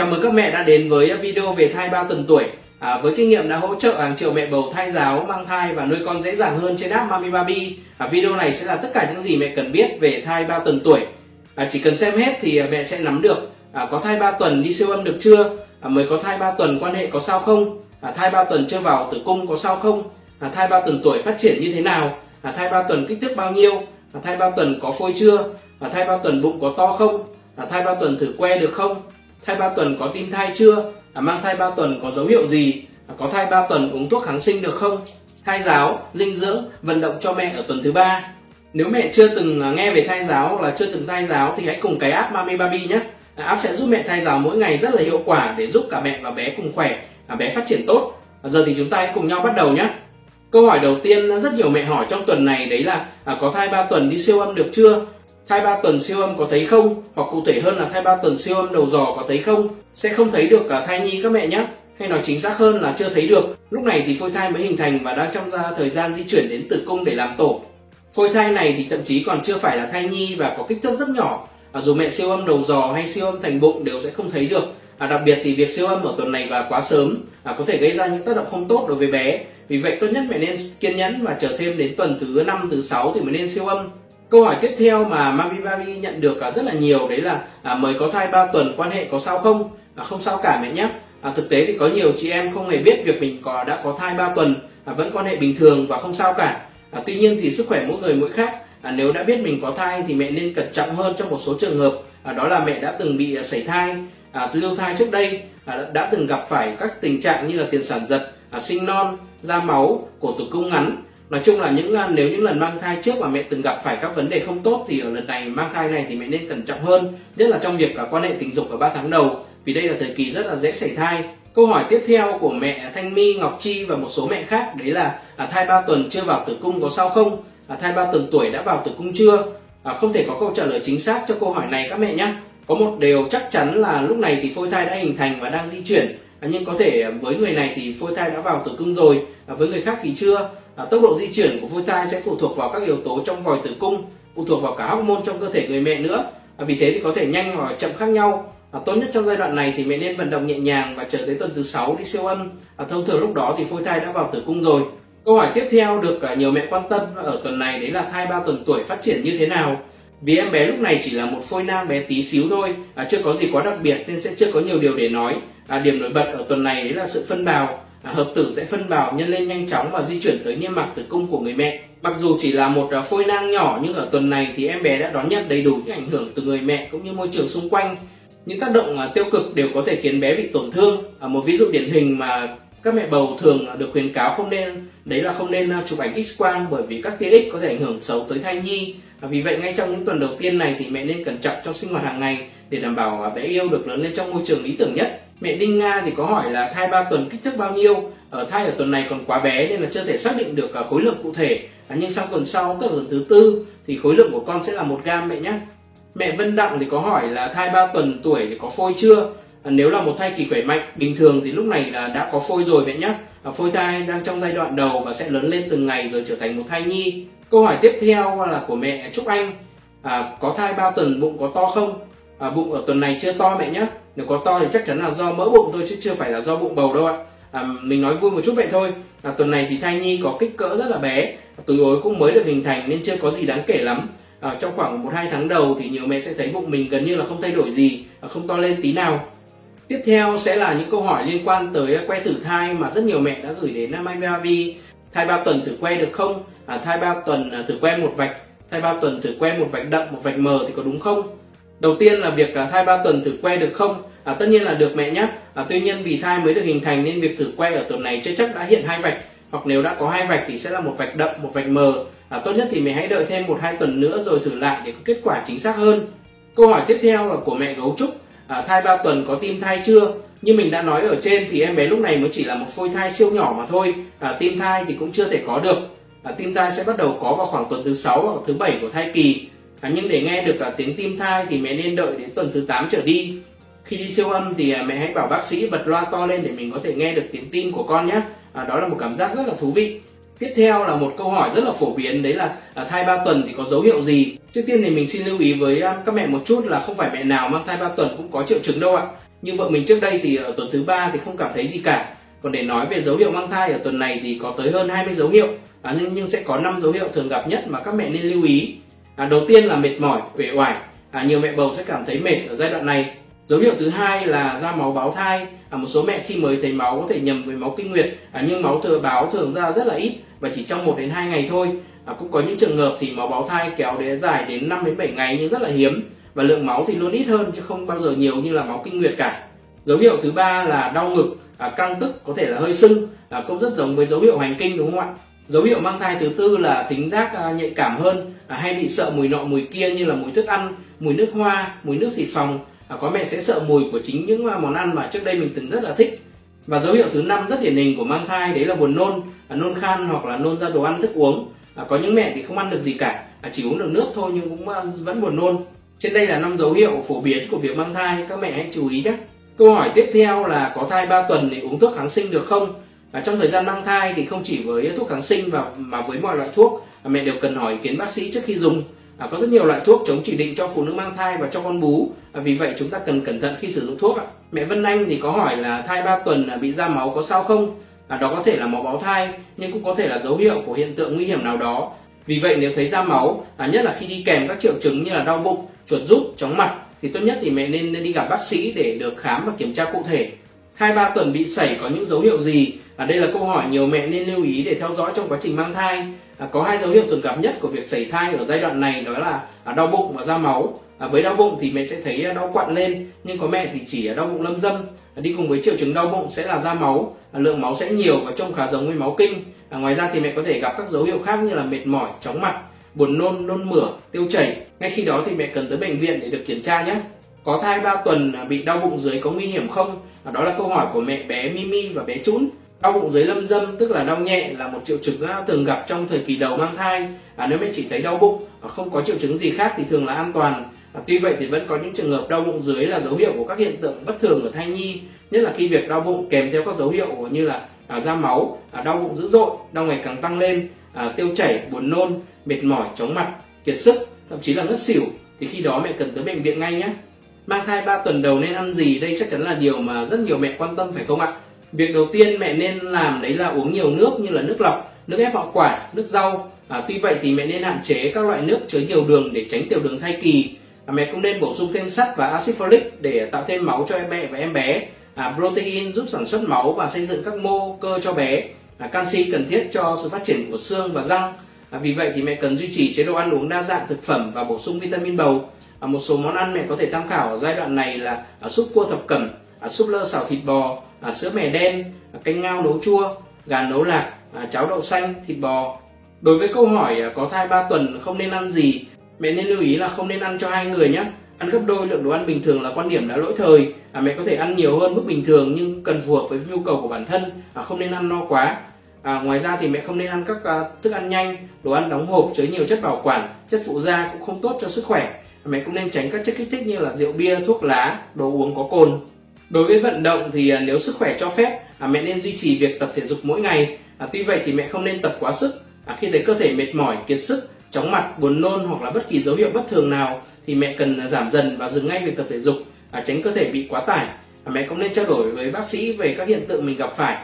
Chào mừng các mẹ đã đến với video về thai 3 tuần tuổi. À, với kinh nghiệm đã hỗ trợ hàng triệu mẹ bầu thai giáo, mang thai và nuôi con dễ dàng hơn trên app Mami Baby. À, video này sẽ là tất cả những gì mẹ cần biết về thai 3 tuần tuổi. À, chỉ cần xem hết thì mẹ sẽ nắm được à, có thai 3 tuần đi siêu âm được chưa? À, mới có thai 3 tuần quan hệ có sao không? À, thai 3 tuần chưa vào tử cung có sao không? À, thai 3 tuần tuổi phát triển như thế nào? À, thai 3 tuần kích thước bao nhiêu? À, thai 3 tuần có phôi chưa? À, thai 3 tuần bụng có to không? À, thai 3 tuần thử que được không? Thai 3 tuần có tim thai chưa? À, mang thai 3 tuần có dấu hiệu gì? À, có thai 3 tuần uống thuốc kháng sinh được không? Thai giáo dinh dưỡng vận động cho mẹ ở tuần thứ ba. Nếu mẹ chưa từng à, nghe về thai giáo hoặc là chưa từng thai giáo thì hãy cùng cái app Mami Baby nhé. À, app sẽ giúp mẹ thai giáo mỗi ngày rất là hiệu quả để giúp cả mẹ và bé cùng khỏe và bé phát triển tốt. À, giờ thì chúng ta hãy cùng nhau bắt đầu nhé. Câu hỏi đầu tiên rất nhiều mẹ hỏi trong tuần này đấy là à, có thai 3 tuần đi siêu âm được chưa? Thai 3 tuần siêu âm có thấy không? Hoặc cụ thể hơn là thai 3 tuần siêu âm đầu giò có thấy không? Sẽ không thấy được cả thai nhi các mẹ nhé. Hay nói chính xác hơn là chưa thấy được. Lúc này thì phôi thai mới hình thành và đang trong thời gian di chuyển đến tử cung để làm tổ. Phôi thai này thì thậm chí còn chưa phải là thai nhi và có kích thước rất nhỏ. À, dù mẹ siêu âm đầu giò hay siêu âm thành bụng đều sẽ không thấy được. À, đặc biệt thì việc siêu âm ở tuần này và quá sớm à, có thể gây ra những tác động không tốt đối với bé. Vì vậy tốt nhất mẹ nên kiên nhẫn và chờ thêm đến tuần thứ năm thứ sáu thì mới nên siêu âm. Câu hỏi tiếp theo mà Mami nhận được à, rất là nhiều đấy là à, mới có thai 3 tuần quan hệ có sao không? À, không sao cả mẹ nhé. À, thực tế thì có nhiều chị em không hề biết việc mình có đã có thai 3 tuần à, vẫn quan hệ bình thường và không sao cả. À, tuy nhiên thì sức khỏe mỗi người mỗi khác. À, nếu đã biết mình có thai thì mẹ nên cẩn trọng hơn trong một số trường hợp. À, đó là mẹ đã từng bị à, sảy thai, à, lưu thai trước đây, à, đã từng gặp phải các tình trạng như là tiền sản giật, à, sinh non, da máu, cổ tử cung ngắn nói chung là những à, nếu những lần mang thai trước mà mẹ từng gặp phải các vấn đề không tốt thì ở lần này mang thai này thì mẹ nên cẩn trọng hơn nhất là trong việc quan hệ tình dục ở 3 tháng đầu vì đây là thời kỳ rất là dễ xảy thai. Câu hỏi tiếp theo của mẹ Thanh My Ngọc Chi và một số mẹ khác đấy là à, thai 3 tuần chưa vào tử cung có sao không? À, thai 3 tuần tuổi đã vào tử cung chưa? À, không thể có câu trả lời chính xác cho câu hỏi này các mẹ nhé. Có một điều chắc chắn là lúc này thì phôi thai đã hình thành và đang di chuyển à, nhưng có thể với người này thì phôi thai đã vào tử cung rồi. À, với người khác thì chưa. À, tốc độ di chuyển của phôi thai sẽ phụ thuộc vào các yếu tố trong vòi tử cung phụ thuộc vào cả hormone trong cơ thể người mẹ nữa. À, vì thế thì có thể nhanh hoặc chậm khác nhau. À, tốt nhất trong giai đoạn này thì mẹ nên vận động nhẹ nhàng và chờ tới tuần thứ sáu đi siêu âm. À, thông thường lúc đó thì phôi thai đã vào tử cung rồi. Câu hỏi tiếp theo được à, nhiều mẹ quan tâm ở tuần này đấy là thai 3 tuần tuổi phát triển như thế nào? Vì em bé lúc này chỉ là một phôi nam bé tí xíu thôi à, chưa có gì quá đặc biệt nên sẽ chưa có nhiều điều để nói. À, điểm nổi bật ở tuần này đấy là sự phân bào. À, hợp tử sẽ phân bào nhân lên nhanh chóng và di chuyển tới niêm mạc tử cung của người mẹ. Mặc dù chỉ là một à, phôi nang nhỏ nhưng ở tuần này thì em bé đã đón nhận đầy đủ những ảnh hưởng từ người mẹ cũng như môi trường xung quanh. Những tác động à, tiêu cực đều có thể khiến bé bị tổn thương. À, một ví dụ điển hình mà các mẹ bầu thường được khuyến cáo không nên, đấy là không nên à, chụp ảnh x quang bởi vì các tia x có thể ảnh hưởng xấu tới thai nhi. À, vì vậy ngay trong những tuần đầu tiên này thì mẹ nên cẩn trọng trong sinh hoạt hàng ngày để đảm bảo à, bé yêu được lớn lên trong môi trường lý tưởng nhất. Mẹ đinh nga thì có hỏi là thai 3 tuần kích thước bao nhiêu? Ở thai ở tuần này còn quá bé nên là chưa thể xác định được khối lượng cụ thể. Nhưng sang tuần sau, tức là tuần thứ tư, thì khối lượng của con sẽ là một gam mẹ nhé. Mẹ vân đặng thì có hỏi là thai 3 tuần tuổi thì có phôi chưa? Nếu là một thai kỳ khỏe mạnh bình thường thì lúc này là đã có phôi rồi mẹ nhé phôi thai đang trong giai đoạn đầu và sẽ lớn lên từng ngày rồi trở thành một thai nhi. Câu hỏi tiếp theo là của mẹ trúc anh. À, có thai 3 tuần bụng có to không? À, bụng ở tuần này chưa to mẹ nhé nếu có to thì chắc chắn là do mỡ bụng thôi chứ chưa phải là do bụng bầu đâu ạ. À, mình nói vui một chút vậy thôi. À, tuần này thì thai nhi có kích cỡ rất là bé. Túi ối cũng mới được hình thành nên chưa có gì đáng kể lắm. À, trong khoảng một hai tháng đầu thì nhiều mẹ sẽ thấy bụng mình gần như là không thay đổi gì à, không to lên tí nào tiếp theo sẽ là những câu hỏi liên quan tới à, que thử thai mà rất nhiều mẹ đã gửi đến à, MyVavi thai 3 tuần thử que được không? À, thai 3 tuần à, thử que một vạch. Thai 3 tuần thử que một vạch đậm một vạch mờ thì có đúng không? Đầu tiên là việc thai 3 tuần thử que được không? À, tất nhiên là được mẹ nhé à, tuy nhiên vì thai mới được hình thành nên việc thử que ở tuần này chưa chắc đã hiện hai vạch. Hoặc nếu đã có hai vạch thì sẽ là một vạch đậm một vạch mờ. À, tốt nhất thì mẹ hãy đợi thêm một hai tuần nữa rồi thử lại để có kết quả chính xác hơn. Câu hỏi tiếp theo là của mẹ gấu trúc à, thai 3 tuần có tim thai chưa? Như mình đã nói ở trên thì em bé lúc này mới chỉ là một phôi thai siêu nhỏ mà thôi. À, tim thai thì cũng chưa thể có được. À, tim thai sẽ bắt đầu có vào khoảng tuần thứ sáu hoặc thứ bảy của thai kỳ. À, nhưng để nghe được à, tiếng tim thai thì mẹ nên đợi đến tuần thứ 8 trở đi. Khi đi siêu âm thì à, mẹ hãy bảo bác sĩ bật loa to lên để mình có thể nghe được tiếng tim của con nhé. À, đó là một cảm giác rất là thú vị tiếp theo là một câu hỏi rất là phổ biến đấy là à, thai 3 tuần thì có dấu hiệu gì? Trước tiên thì mình xin lưu ý với à, các mẹ một chút là không phải mẹ nào mang thai 3 tuần cũng có triệu chứng đâu ạ. Như vợ mình trước đây thì ở tuần thứ ba thì không cảm thấy gì cả. Còn để nói về dấu hiệu mang thai ở tuần này thì có tới hơn 20 dấu hiệu. À, nhưng nhưng sẽ có 5 dấu hiệu thường gặp nhất mà các mẹ nên lưu ý. À, đầu tiên là mệt mỏi uể oải. À, nhiều mẹ bầu sẽ cảm thấy mệt ở giai đoạn này dấu hiệu thứ hai là ra máu báo thai. À, một số mẹ khi mới thấy máu có thể nhầm với máu kinh nguyệt. À, nhưng máu thừa báo thường ra rất là ít và chỉ trong 1 đến 2 ngày thôi. À, cũng có những trường hợp thì máu báo thai kéo đến dài đến 5 đến 7 ngày nhưng rất là hiếm. Và lượng máu thì luôn ít hơn chứ không bao giờ nhiều như là máu kinh nguyệt cả. Dấu hiệu thứ ba là đau ngực à, căng tức có thể là hơi sưng. À, cũng rất giống với dấu hiệu hành kinh đúng không ạ? Dấu hiệu mang thai thứ tư là tính giác à, nhạy cảm hơn. À, hay bị sợ mùi nọ mùi kia như là mùi thức ăn mùi nước hoa mùi nước xịt phòng. À, có mẹ sẽ sợ mùi của chính những à, món ăn mà trước đây mình từng rất là thích. Và dấu hiệu thứ năm rất điển hình của mang thai, đấy là buồn nôn à, nôn khan hoặc là nôn ra đồ ăn thức uống. Có những mẹ thì không ăn được gì cả chỉ uống được nước thôi nhưng cũng vẫn buồn nôn. Trên đây là năm dấu hiệu phổ biến của việc mang thai, các mẹ hãy chú ý nhé. Câu hỏi tiếp theo là có thai 3 tuần thì uống thuốc kháng sinh được không? Và trong thời gian mang thai thì không chỉ với thuốc kháng sinh và, mà với mọi loại thuốc mẹ đều cần hỏi ý kiến bác sĩ trước khi dùng à, có rất nhiều loại thuốc chống chỉ định cho phụ nữ mang thai và cho con bú. À, vì vậy chúng ta cần cẩn thận khi sử dụng thuốc ạ. Mẹ Vân Anh thì có hỏi là thai 3 tuần bị ra máu có sao không? À, đó có thể là máu báo thai nhưng cũng có thể là dấu hiệu của hiện tượng nguy hiểm nào đó. Vì vậy nếu thấy ra máu à, nhất là khi đi kèm các triệu chứng như là đau bụng chuột rút chóng mặt thì tốt nhất thì mẹ nên đi gặp bác sĩ để được khám và kiểm tra cụ thể. Thai 3 tuần bị sảy có những dấu hiệu gì? À, đây là câu hỏi nhiều mẹ nên lưu ý để theo dõi trong quá trình mang thai à, có hai dấu hiệu thường gặp nhất của việc sảy thai ở giai đoạn này đó là à, đau bụng và ra máu. À, với đau bụng thì mẹ sẽ thấy à, đau quặn lên nhưng có mẹ thì chỉ à, đau bụng lâm dâm. À, đi cùng với triệu chứng đau bụng sẽ là ra máu. À, lượng máu sẽ nhiều và trông khá giống với máu kinh. À, ngoài ra thì mẹ có thể gặp các dấu hiệu khác như là mệt mỏi chóng mặt buồn nôn nôn mửa tiêu chảy. Ngay khi đó thì mẹ cần tới bệnh viện để được kiểm tra nhé. Có thai 3 tuần à, bị đau bụng dưới có nguy hiểm không? Đó là câu hỏi của mẹ bé Mimi và bé Chún đau bụng dưới lâm dâm tức là đau nhẹ là một triệu chứng thường gặp trong thời kỳ đầu mang thai. À, nếu mẹ chỉ thấy đau bụng và không có triệu chứng gì khác thì thường là an toàn. À, tuy vậy thì vẫn có những trường hợp đau bụng dưới là dấu hiệu của các hiện tượng bất thường ở thai nhi nhất là khi việc đau bụng kèm theo các dấu hiệu như là à, ra máu à, đau bụng dữ dội đau ngày càng tăng lên à, tiêu chảy buồn nôn mệt mỏi chóng mặt kiệt sức thậm chí là ngất xỉu thì khi đó mẹ cần tới bệnh viện ngay nhé. Mang thai 3 tuần đầu nên ăn gì đây chắc chắn là điều mà rất nhiều mẹ quan tâm phải không ạ? Việc đầu tiên mẹ nên làm đấy là uống nhiều nước như là nước lọc nước ép hoa quả nước rau. À, tuy vậy thì mẹ nên hạn chế các loại nước chứa nhiều đường để tránh tiểu đường thai kỳ. À, mẹ cũng nên bổ sung thêm sắt và axit folic để tạo thêm máu cho em mẹ và em bé. À, protein giúp sản xuất máu và xây dựng các mô cơ cho bé. À, canxi cần thiết cho sự phát triển của xương và răng. À, vì vậy thì mẹ cần duy trì chế độ ăn uống đa dạng thực phẩm và bổ sung vitamin bầu. À, một số món ăn mẹ có thể tham khảo ở giai đoạn này là à, súp cua thập cẩm à, súp lơ xào thịt bò à, sữa mè đen à, canh ngao nấu chua gà nấu lạc à, cháo đậu xanh thịt bò. Đối với câu hỏi à, có thai 3 tuần không nên ăn gì mẹ nên lưu ý là không nên ăn cho hai người nhé. Ăn gấp đôi lượng đồ ăn bình thường là quan điểm đã lỗi thời. À, mẹ có thể ăn nhiều hơn mức bình thường nhưng cần phù hợp với nhu cầu của bản thân à, không nên ăn no quá. À, ngoài ra thì mẹ không nên ăn các à, thức ăn nhanh đồ ăn đóng hộp chứa nhiều chất bảo quản chất phụ gia cũng không tốt cho sức khỏe. À, mẹ cũng nên tránh các chất kích thích như là rượu bia thuốc lá đồ uống có cồn đối với vận động thì à, nếu sức khỏe cho phép à, mẹ nên duy trì việc tập thể dục mỗi ngày. À, tuy vậy thì mẹ không nên tập quá sức. Khi thấy cơ thể mệt mỏi, kiệt sức, chóng mặt, buồn nôn hoặc là bất kỳ dấu hiệu bất thường nào thì mẹ cần giảm dần và dừng ngay việc tập thể dục tránh cơ thể bị quá tải. Mẹ cũng nên trao đổi với bác sĩ về các hiện tượng mình gặp phải.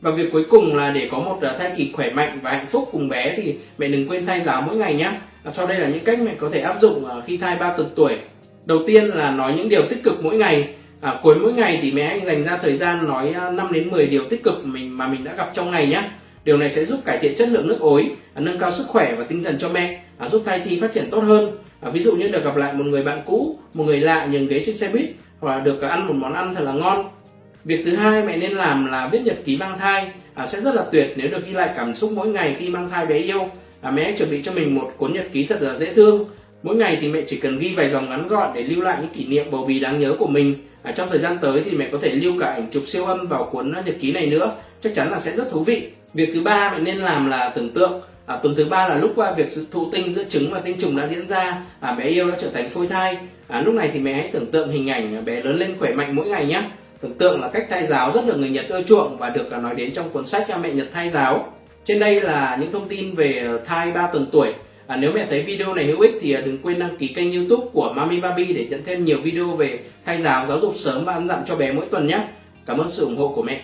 Và việc cuối cùng là để có một thai kỳ khỏe mạnh và hạnh phúc cùng bé thì mẹ đừng quên thay giáo mỗi ngày nhé. Sau đây là những cách mẹ có thể áp dụng khi thai 3 tuần tuổi. Đầu tiên là nói những điều tích cực mỗi ngày à, cuối mỗi ngày thì mẹ hãy dành ra thời gian nói à, 5 đến 10 điều tích cực mình mà mình đã gặp trong ngày nhé điều này sẽ giúp cải thiện chất lượng nước ối à, nâng cao sức khỏe và tinh thần cho mẹ à, giúp thai thi phát triển tốt hơn. À, ví dụ như được gặp lại một người bạn cũ một người lạ nhường ghế trên xe buýt hoặc là được ăn một món ăn thật là ngon. Việc thứ hai mẹ nên làm là viết nhật ký mang thai à, sẽ rất là tuyệt nếu được ghi lại cảm xúc mỗi ngày khi mang thai bé yêu. À, mẹ hãy chuẩn bị cho mình một cuốn nhật ký thật là dễ thương. Mỗi ngày thì mẹ chỉ cần ghi vài dòng ngắn gọn để lưu lại những kỷ niệm bầu bì đáng nhớ của mình à, trong thời gian tới thì mẹ có thể lưu cả ảnh chụp siêu âm vào cuốn nhật ký này nữa. Chắc chắn là sẽ rất thú vị. Việc thứ ba mẹ nên làm là tưởng tượng. À, tuần thứ ba là lúc qua việc thụ tinh giữa trứng và tinh trùng đã diễn ra. À, bé yêu đã trở thành phôi thai. À, lúc này thì mẹ hãy tưởng tượng hình ảnh à, bé lớn lên khỏe mạnh mỗi ngày nhé. Tưởng tượng là cách thai giáo rất được người nhật ưa chuộng và được à, nói đến trong cuốn sách mẹ nhật thai giáo. Trên đây là những thông tin về thai 3 tuần tuổi. À, nếu mẹ thấy video này hữu ích thì à, đừng quên đăng ký kênh youtube của Mami Baby để nhận thêm nhiều video về thai giáo, giáo dục sớm và ăn dặm cho bé mỗi tuần nhé. Cảm ơn sự ủng hộ của mẹ.